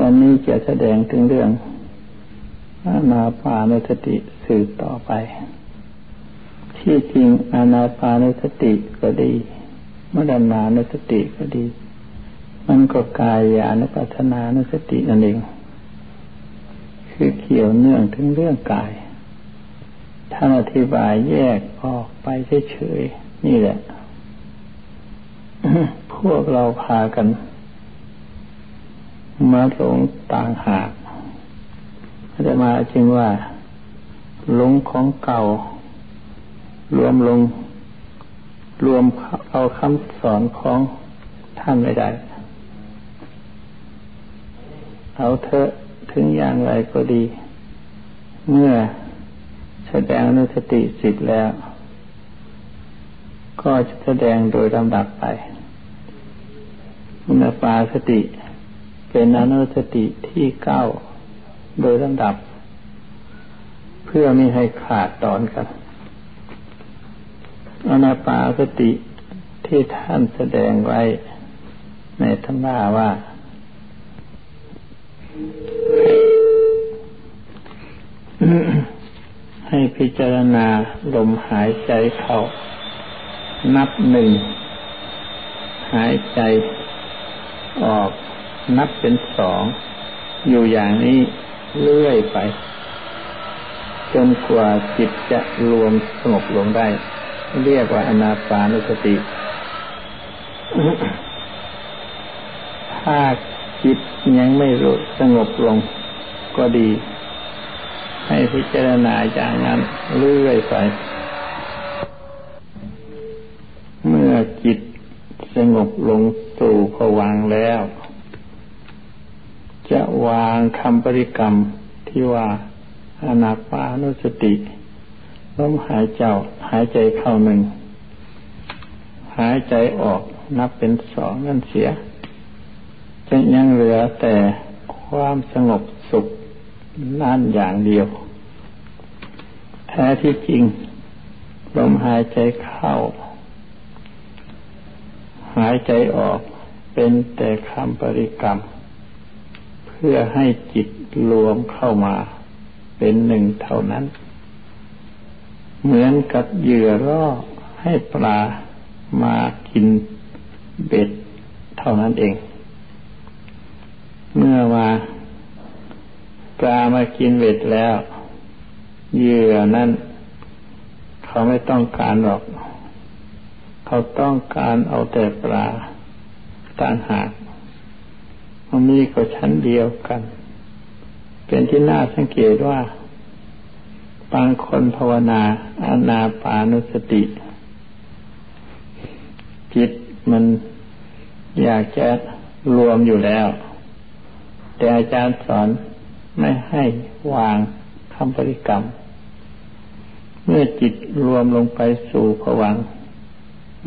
วันนี้จะแสดงถึงเรื่องอานาปานสติสืบต่อไป ที่จริงอานาปานสติก็ดีมรณานสติก็ดี มันก็กายญาณปัฒนานสตินั่นเอง คือเกี่ยวเนื่องถึงเรื่องกายท่านอธิบายแยกออกไปเฉยๆนี่แหละ พวกเราพากัน มาหลงต่างหากจะมาจึงว่าหลงของเก่า รวมลง รวมเอาคำสอนของท่านไม่ได้ เอาเถอะถึงอย่างไรก็ดี เมื่อแสดงนุสติสิทธิ์แล้ว ก็จะแสดงโดยลำดับไปมุนปาสติ เป็นอนุสติที่เก้าโดยลำดับ เพื่อไม่ให้ขาดตอนกันอนาปาสติที่ท่านแสดงไว้ในธรรมาว่า ให้พิจารณาลมหายใจเข้า นับหนึ่ง หายใจออก นับเป็นสอง อยู่อย่างนี้เรื่อยไป จนกว่าจิตจะรวมสงบลงได้ เรียกว่าอนาปานุสติ ถ้าจิตยังไม่รู้สงบลงก็ดี ให้พิจารณาอย่างนั้นเรื่อยไป เมื่อจิตสงบลงสู่ผวังแล้ว จะวางคำปริกรรมที่ว่าอนาปานุสติลมหายใจหายใจเข้าหนึ่ง หายใจออกนับเป็นสองนั่นเสียจะยังเหลือแต่ความสงบสุขนั่นอย่างเดียว แท้ที่จริง ลมหายใจเข้า หายใจออกเป็นแต่คำปริกรรม พื่อให้จิตรวมเข้ามา เป็นหนึ่งเท่านั้น เหมือนกับเหยื่อล่อให้ปลามากินเบ็ดเท่านั้นเอง เมื่อมาปลามากินเบ็ดแล้วเหยื่อนั้นเขาไม่ต้องการหรอก เขาต้องการเอาแต่ปลาต่างหาก มันมีก็ชั้นเดียวกัน เป็นที่น่าสังเกตว่า บางคนภาวนาอานาปานุสติ จิตมันอยากจะรวมอยู่แล้ว แต่อาจารย์สอนไม่ให้วางคำปริกรรม เมื่อจิตรวมลงไปสู่ผวัง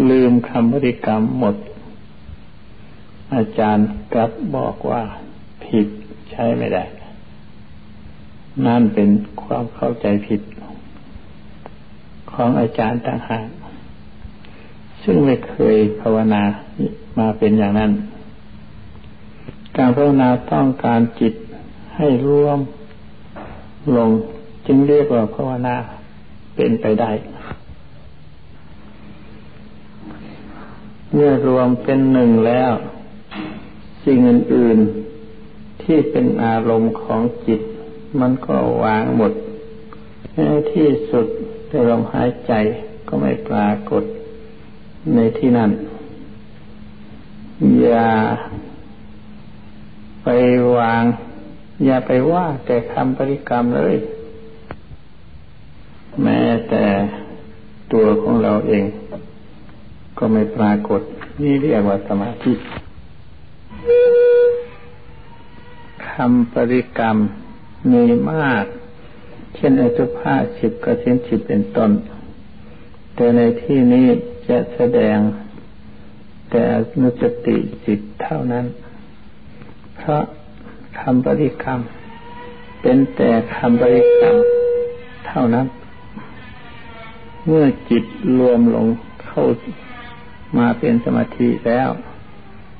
ลืมคำปริกรรมหมด อาจารย์กลับบอกว่าผิดใช้ไม่ได้ นั่นเป็นความเข้าใจผิด ของอาจารย์ต่างหากซึ่งไม่เคยภาวนามาเป็นอย่างนั้น การภาวนาต้องการจิตให้รวมลงจึงเรียกว่าภาวนาเป็นไปได้เมื่อรวมเป็นหนึ่งแล้ว สิ่งอื่นๆ ที่เป็นอารมณ์ของจิต มันก็วางหมดในที่สุดแต่ลมหายใจก็ไม่ปรากฏในที่นั้น อย่าไปวาง อย่าไปว่าแต่คำปริกรรมเลย แม้แต่ตัวของเราเอง ก็ไม่ปรากฏ นี่เรียกว่าสมาธิ คำปริกรรมมีมาก เช่นอสุภาสิบกสินสิบเป็นต้น แต่ในที่นี้จะแสดงแต่นุสติสิทเท่านั้น เพราะคำบริกรรม เป็นแต่คำบริกรรมเท่านั้น เมื่อจิตรวมลงเข้ามาเป็นสมาธิแล้ว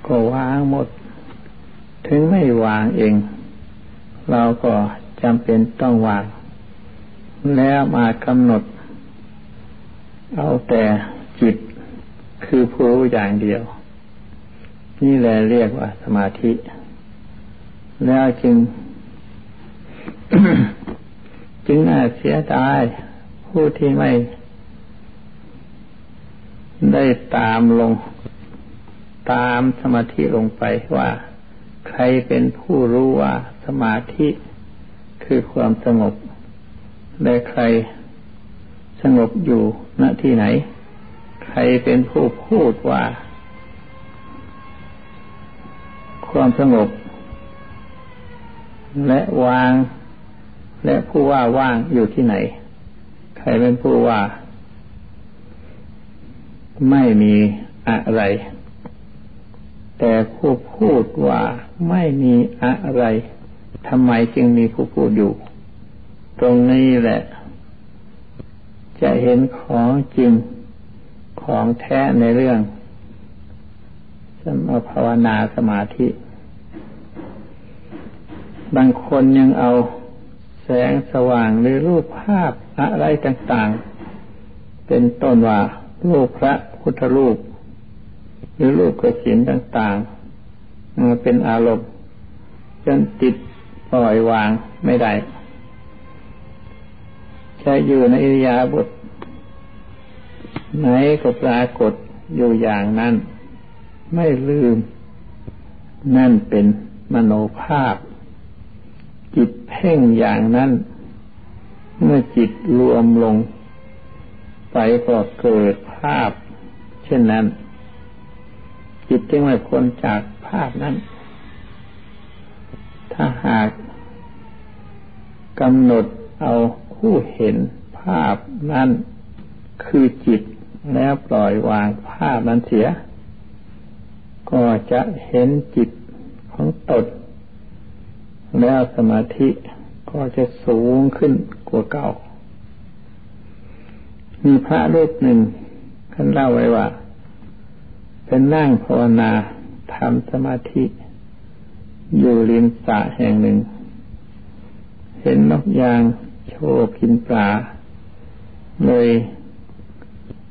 ก็วางหมด ถึงไม่วางเอง เราก็จำเป็นต้องวาง แล้วมากำหนด เอาแต่จิตคือผู้รู้อย่างเดียว นี่แหละเรียกว่าสมาธิ แล้วจึง จึงน่าเสียดายผู้ที่ไม่ ได้ตามลง ตามสมาธิลงไปว่า ใครเป็นผู้รู้ว่าสมาธิคือความสงบและใครสงบอยู่ณที่ไหน ใครเป็นผู้พูดว่า ความสงบ และวางและผู้ว่าว่างอยู่ที่ไหน ใครเป็นผู้ว่า ไม่มีอะไร แต่ผู้พูดว่าไม่มีอะไรทำไมจึงมีผู้พูดอยู่ ตรงนี้แหละ จะเห็นของจริงของแท้ในเรื่องสมาภาวนาสมาธิ บางคนยังเอาแสงสว่างหรือรูปภาพอะไรต่าง ๆ เป็นต้นว่ารูปพระพุทธรูป รือรูปกระสินต่างๆมาเป็นอารมณ์จนติดปล่อยวางไม่ได้จะอยู่ในอิริยาบถไหนก็ปรากฏอยู่อย่างนั้น ไม่ลืม นั่นเป็นมโนภาพ จิตเพ่งอย่างนั้น เมื่อจิตรวมลง ไปก็เกิดภาพ เช่นนั้น จิตจึงไม่พ้นจากภาพนั้น ถ้าหากกำหนดเอาผู้เห็นภาพนั้นคือจิตแล้วปล่อยวางภาพนั้นเสีย ก็จะเห็นจิตของตนแล้วสมาธิก็จะสูงขึ้นกว่าเก่า มีพระรูปหนึ่งท่านเล่าไว้ว่า เป็นนั่งภาวนาทำสมาธิอยู่ริมสระแห่งหนึ่ง เห็นนกยางโชกินปลาเลย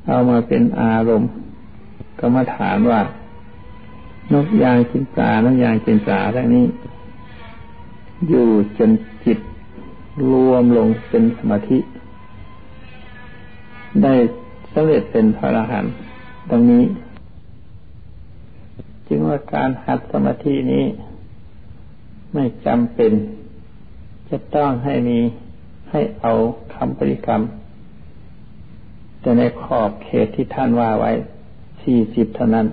เอามาเป็นอารมณ์ก็มาถามว่า นกยางกินปลานกยางกินปลาทั้งนี้ อยู่จนจิตรวมลงเป็นสมาธิ ได้สำเร็จเป็นพระอรหันต์ตรงนี้ จึงว่าการหัดสมาธินี้ ไม่จำเป็น จะต้องให้มีให้เอาคำปริกรรม แต่ในขอบเขตที่ท่านว่าไว้สี่สิบเท่านั้น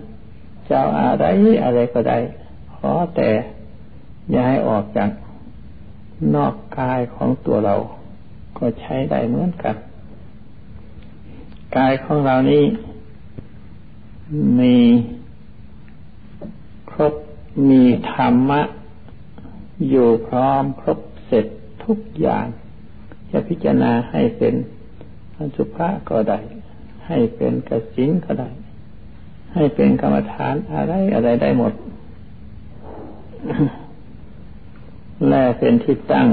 เจ้าอะไรอะไรก็ได้ขอแต่อย่าให้ออกจากนอกกายของตัวเรา ก็ใช้ได้เหมือนกัน กายของเรานี้มี ครบมีธรรมะ อยู่พร้อมครบเสร็จทุกอย่าง จะพิจารณาให้เป็นอสุภะก็ได้ ให้เป็นกสินก็ได้ ให้เป็นกรรมฐานอะไรอะไรได้หมด และเป็นที่ตั้ง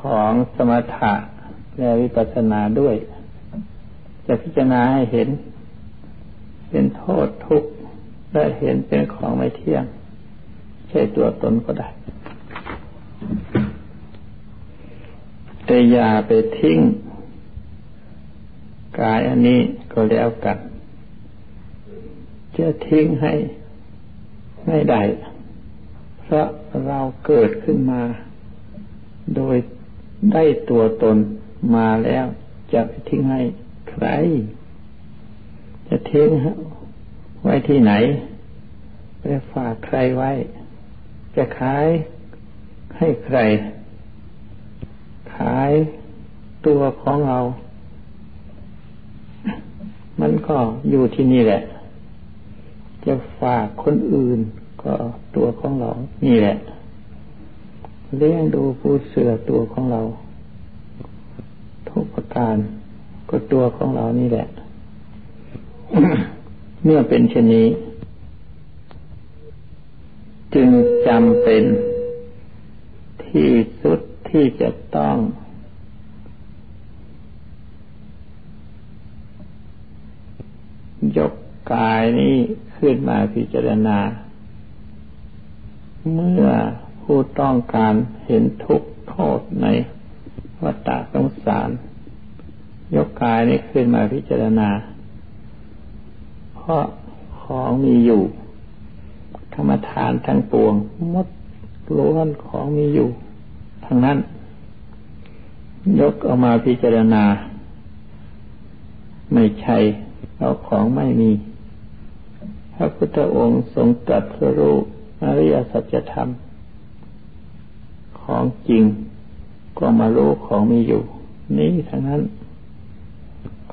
ของสมถะและวิปัสสนาด้วย จะพิจารณาให้เห็น เป็นโทษทุกข์และเห็นเป็นของไม่เที่ยง ใช่ตัวตนก็ได้ แต่อย่าไปทิ้งกายอันนี้ก็แล้วกัน จะทิ้งให้ไม่ได้ เพราะเราเกิดขึ้นมา โดยได้ตัวตนมาแล้วจะทิ้งให้ใคร ทิ้งไว้ที่ไหนไปฝากใครไว้ จะขายให้ใคร ขายตัวของเรา มันก็อยู่ที่นี่แหละ จะฝากคนอื่นก็ตัวของเรา นี่แหละ เลี้ยงดูผู้เสือตัวของเรา ทุกประการก็ตัวของเรานี่แหละ เมื่อเป็นเช่นนี้ จึงจำเป็นที่สุดที่จะต้อง ยกกายนี้ขึ้นมาพิจารณา เมื่อผู้ต้องการเห็นทุกข์โทษในวัฏฏะสงสาร ยกกายนี้ขึ้นมาพิจารณา เพราะของมีอยู่ ธรรมทานทั้งปวงมดล้วนของมีอยู่ทั้งนั้น ยกเอามาพิจารณา ไม่ใช่เอาของไม่มี พระพุทธองค์ทรงตรัสรู้อริยสัจธรรม ของจริงก็มารู้ของมีอยู่ นี่ทั้งนั้น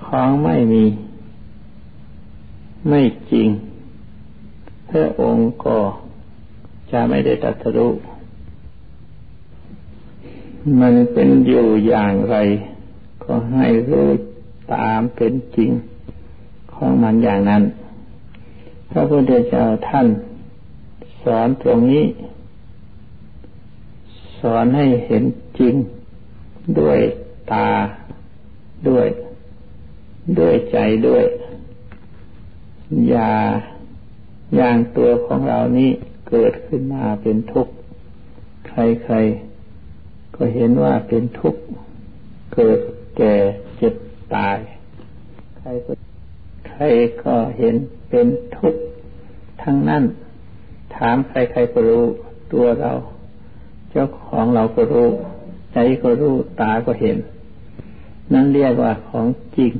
ของไม่มี ไม่จริง พระองค์ก็จะไม่ได้ตรัสรู้ มันเป็นอยู่อย่างไร ก็ให้รู้ตามเป็นจริงของมันอย่างนั้น พระพุทธเจ้าท่านสอนตรงนี้ สอนให้เห็นจริง ด้วยตาด้วย ด้วยใจด้วย ย่าอย่างตัวของเรานี้เกิดขึ้นมาเป็นทุกข์ ใครๆ ก็เห็นว่าเป็นทุกข์ เกิดแก่เจ็บตาย ใครก็ใครก็เห็นเป็นทุกข์ ทั้งนั้น ถามใครๆก็รู้ตัวเรา เจ้าของเราก็รู้ ใจก็รู้ตาก็เห็น นั่นเรียกว่าของจริง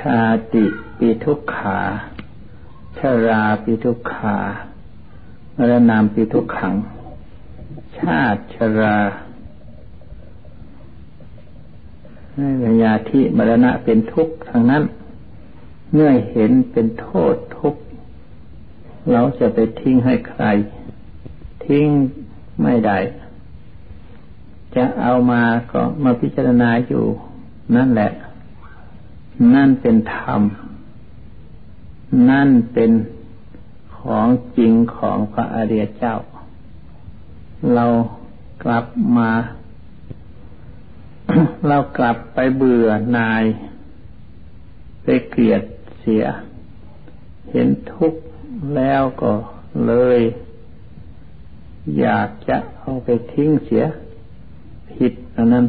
ชาติปีทุกขา ชาราปีทุกขามรณามปีทุกขัง ชาติชราในยาที่มรณะเป็นทุกข์ทางนั้น เมื่อเห็นเป็นโทษทุกข์เราจะไปทิ้งให้ใคร ทิ้งไม่ได้ จะเอามาก็มาพิจารณาอยู่นั่นแหละ นั่นเป็นธรรม นั่นเป็นของจริงของพระอริยเจ้า เรากลับมา เรากลับไปเบื่อนาย ไปเกลียดเสีย เห็นทุกข์แล้วก็เลย อยากจะเอาไปทิ้งเสีย ผิดอันนั้น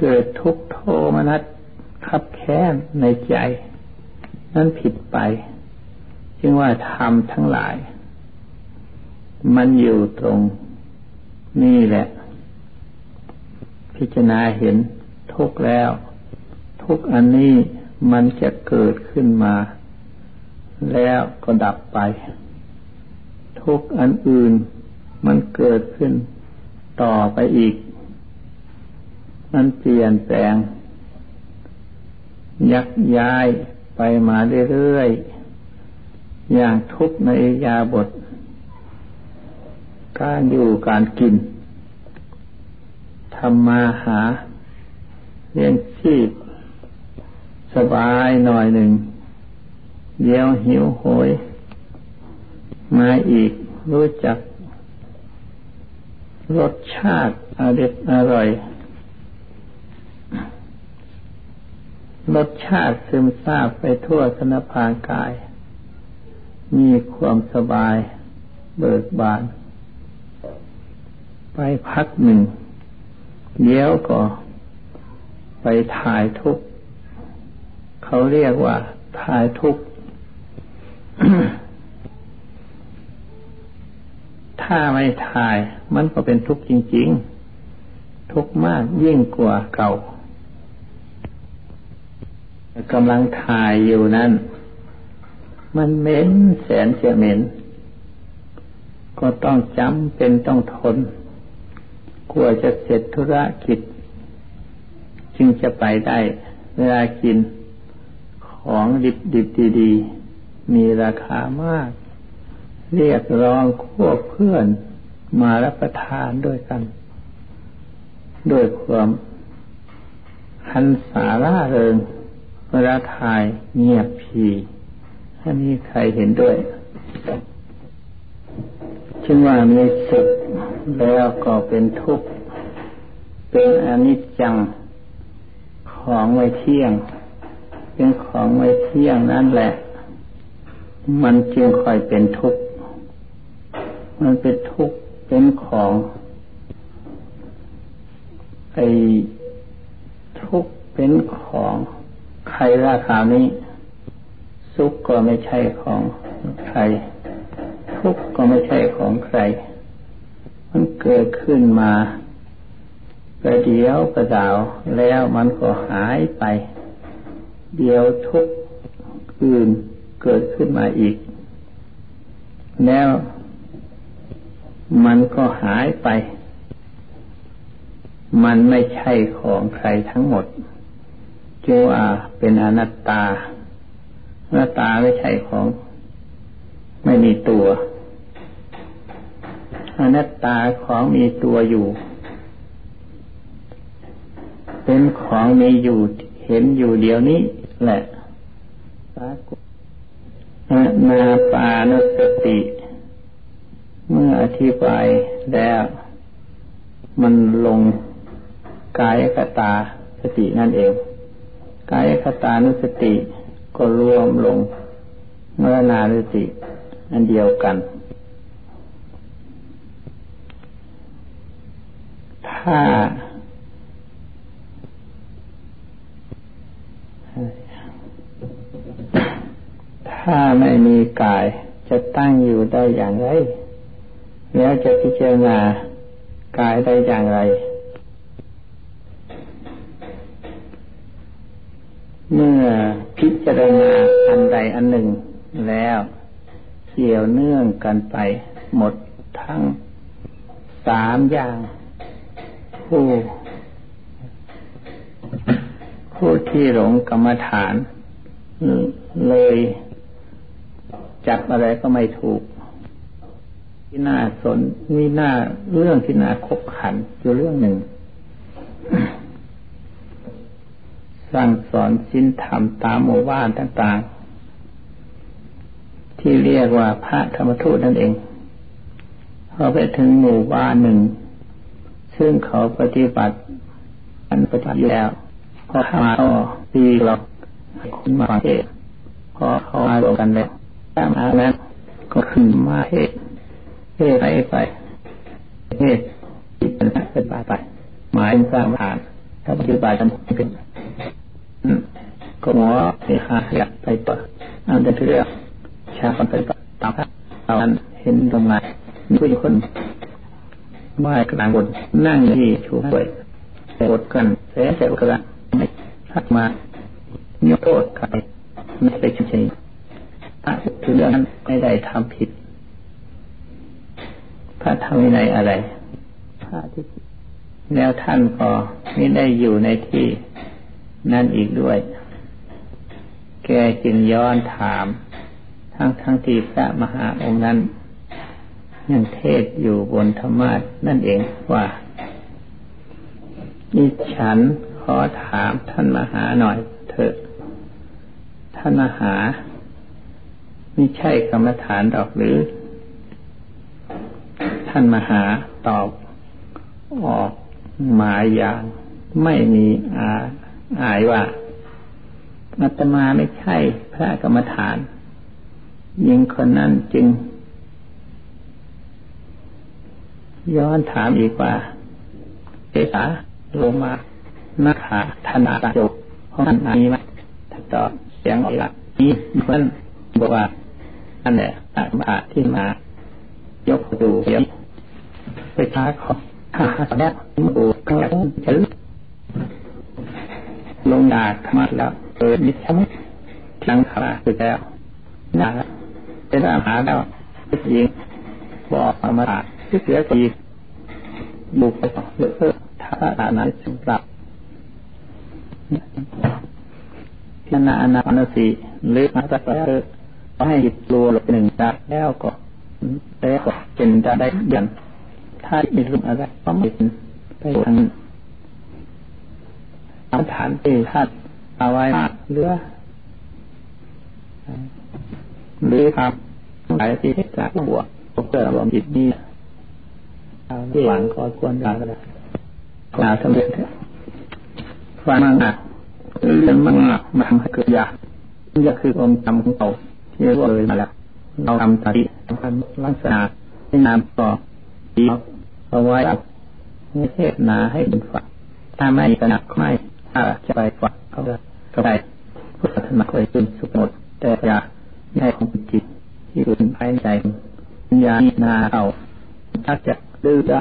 เกิดทุกขโทมนัส คับแค้นในใจ นั่นผิดไป จึงว่าธรรมทั้งหลาย มันอยู่ตรงนี่แหละ พิจารณาเห็นทุกแล้ว ทุกอันนี้มันจะเกิดขึ้นมา แล้วก็ดับไป ทุกอันอื่นมันเกิดขึ้นต่อไปอีก มันเปลี่ยนแปลง ยักย้ายไปมาเรื่อยๆ อย่างทุกในยาบท การอยู่การกินทำมาหาเลี้ยงชีพ สบายหน่อยหนึ่ง เดี๋ยวหิวโหย มาอีกรู้จัก รสชาติอร่อยอร่อย รสชาติซึมซาบไปทั่วสนพางกาย มีความสบายเบิกบาน ไปพักหนึ่ง เดี๋ยวก็ไปถ่ายทุก เขาเรียกว่าถ่ายทุก ถ้าไม่ถ่ายมันก็เป็นทุกข์จริง ๆ ทุกข์มากยิ่งกว่าเก่า กำลังถ่ายอยู่นั้น มันเหม็นแสนจะเหม็น ก็ต้องจำเป็นต้องทน กลัวจะเสร็จธุรกิจ จึงจะไปได้เวลากินของดิบดิบดีๆ มีราคามาก เรียกร้องพวกเพื่อนมารับประทานด้วยกัน ด้วยความหันสาร่าเริง เวลาถ่ายเงียบพีอันนี้ใครเห็นด้วยจึงว่ามีสุขแล้วก็เป็นทุกข์ เป็นอนิจจังของไม่เที่ยง เป็นของไม่เที่ยงนั่นแหละ มันจึงค่อยเป็นทุกข์ มันเป็นทุกข์เป็นของไอ้ทุกข์เป็นของ ใครราคานี้ สุขก็ไม่ใช่ของใคร ทุกข์ก็ไม่ใช่ของใคร มันเกิดขึ้นมาประเดียวประดาวแล้วมันก็หายไป เดียวทุกอื่นเกิดขึ้นมาอีก แล้วมันก็หายไป มันไม่ใช่ของใครทั้งหมด จึงว่าเป็นอนัตตาอนัตตาไม่ใช่ของ ไม่มีตัว อนัตตาของมีตัวอยู่ เป็นของมีอยู่เห็นอยู่เดียวนี้แหละนาปานสติ เมื่ออธิบายแล้ว มันลงกายกตาสตินั่นเอง กายคตานุสติก็รวมลงเมื่อนานุสติ อันเดียวกัน ถ้าถ้าไม่มีกายจะตั้งอยู่ได้อย่างไร แล้วจะพิจารณากายได้อย่างไร อันหนึ่งแล้วเกี่ยวเนื่องกันไปหมดทั้งสามอย่าง ผู้ ผู้ที่หลงกรรมฐาน เลยจับอะไรก็ไม่ถูก ที่น่าสนมีหน้าเรื่องที่น่าคบขันอยู่เรื่องหนึ่งสั่งสอนสินธรรมตามหมู่บ้านต่างๆ ที่เรียกว่าพระธรรมทูตนั่นเองพอไปถึงหมู่บ้านหนึ่ง ซึ่งเขาปฏิบัติอันปฏิบัติแล้วพอมาก็ตีเราคุณมาเทศพอเขามารวมกันแล้วตามอานั้นก็ขึ้นมาเทศเทศไปไปเทศที่เป็นเป็นไปหมายสร้างฐานถ้าปฏิบัติกันเป็นก็หมอไปหาอยากไปต่ออันเดียว ชาคนไปต่อตามตอานเห็นตรงไหนมีผู้คนว่ายกลางบนนั่งที่ชูป่วยกดกันเสียใจกันไม่ทักมาโยกโทษใครไม่ได้เฉยๆพระถือเรื่องนั้นไม่ได้ทำผิด พระทำในอะไรพระที่แล้วท่านก็ไม่ได้อยู่ในที่นั่นอีกด้วย แกจึงย้อนถาม ทั้งทั้งที่พระมหาองค์นั้นยังเทศอยู่บนธรรมาสนั่นเองว่านี่ฉันขอถามท่านมหาหน่อยเถอะ ท่านมหาไม่ใช่กรรมฐานดอกหรือ ท่านมหาตอบออกหมายอย่างไม่มีอาอายว่าอาตมาไม่ใช่พระกรรมฐาน ยิงคนนั้นจึง ย้อนถามอีกว่าเจสาลงมานาขาธนาตาจุของท่านมีไหมท่านตอบเสียงอีกละนี่คนบอกว่าอันเนี่ยอามาที่มา ยกดูเสียงไปท้าของข้าแล้มาดูก็จะลงดาธรรมะแล้วเปิดมิจฉาลังขาสุดแล้วนะ เป็นอาหารแล้วจริงบอกธรรมะที่เสียกีบุกไปเลือกท่าทานั้นสำหรับพินาอนาปนสีหรือมาสักแล้วให้หยิบรัวหลบหนึ่งได้แล้วก็แล้วก็เป็นจะได้ยันถ้ามีรูปอะไรก็ไม่เป็นไปทางฐานที่ท่านเอาไว้เรือ หรือทำหลายที่จากบวกเกิดรวมจิตนี้หวังก็ควรได้ก็ได้กล่าสำเร็จฟังมากเรื่องมากมันทำให้เกิดยากยากคือองค์จำของเราที่รู้เลยมาแล้วเราทำสติสำคัญลักษณะให้นามต่อดีเอาไว้ไม่เทศนาให้เป็นฝักถ้าไม่กระหนักไม่ถ้าจะไปฝักเขาก็ได้พุทธธรรมเคยเป็นสุขหมดแต่อย่า ให้ของจิตที่อยู่ภายในใจญาณนาเอาชักจะดื้อด้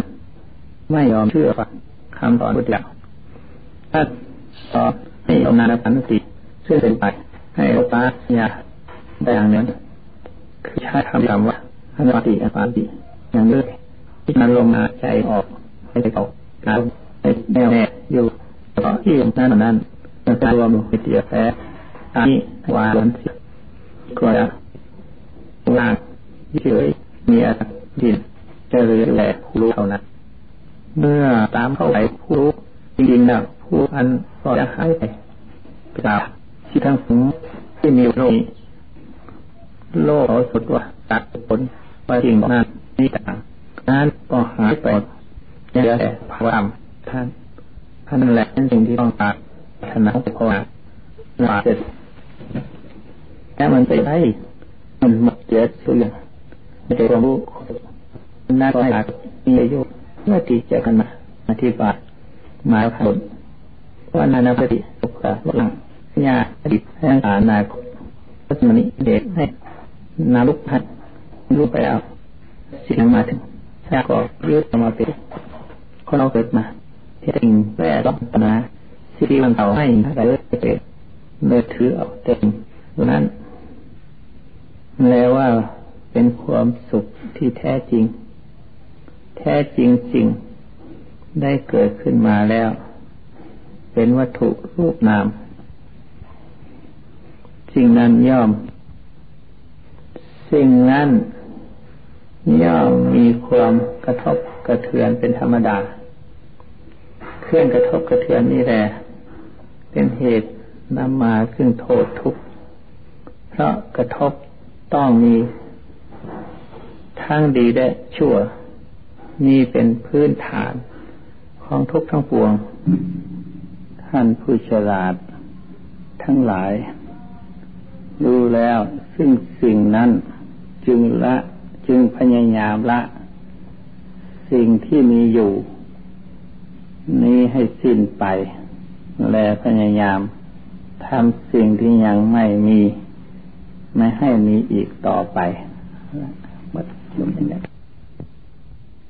ไม่ยอมเชื่อฟังคำสอนพุทธเจ้าถ้าสอนให้เอานาปันติเชื่อเป็นไปให้เอปาญาได้อย่างนี้คือใช้คำคำว่าอนุติอปติอย่างนี้ที่มันลงมาใจออกให้ใจออกการแน่วแน่อยู่ต่อที่นั้นนั้นจะรวมลงไปเตียแท้อันนี้วางเสีย ก็จะวางเฉยมีอะไรดินจะเหลือแหละผู้รู้เท่านั้น เมื่อตามเข้าไปผู้รู้จริงๆนะผู้อันก็จะหายไปกราบที่ทั้งสองที่มีโลกโลกเขาสุดว่าตัดผลว่าจริงนั้นนี่ต่างนั้นก็หายไปเหลือแต่ความท่านท่านแหละนั่นสิ่งที่ต้องการชนะไปพอว่าเสร็จ แล้วมันไปได้มันหมดเสียทุย่างไม่ได้ความรู้น่าก็ให้มีอายุเมื่อที่จะกันมาอธิบายมาผลว่านานาปฏิสุขะวังญาอดีตแห่งอานาคตสมณิเดชให้นาลุกพัดลุกไปเอาสิ่งมาถึงชาก็ยืดมาเป็นคนเราเกิดมาที่จริงแม่ต้องปัญหาที่มันเต่าให้อะไรเลยเป็นเมื่อถือเอาเต็มนั้น แล้วว่าเป็นความสุขที่แท้จริง แท้จริงจริงได้เกิดขึ้นมาแล้ว เป็นวัตถุรูปนามสิ่งนั้นย่อม สิ่งนั้นย่อมมีความกระทบกระเทือนเป็นธรรมดา เคลื่อนกระทบกระเทือนนี่แหละเป็นเหตุนำมาซึ่งโทษทุกข์เพราะกระทบ ต้องมีทั้งดีและชั่ว นี่เป็นพื้นฐานของทุกทั้งปวง ท่านผู้ฉลาดทั้งหลาย รู้แล้วซึ่งสิ่งนั้นจึงละจึงพยายามละ สิ่งที่มีอยู่ นี้ให้สิ้นไป และพยายามทำสิ่งที่ยังไม่มี ไม่ให้มีอีกต่อไปหมดลงอย่างนี้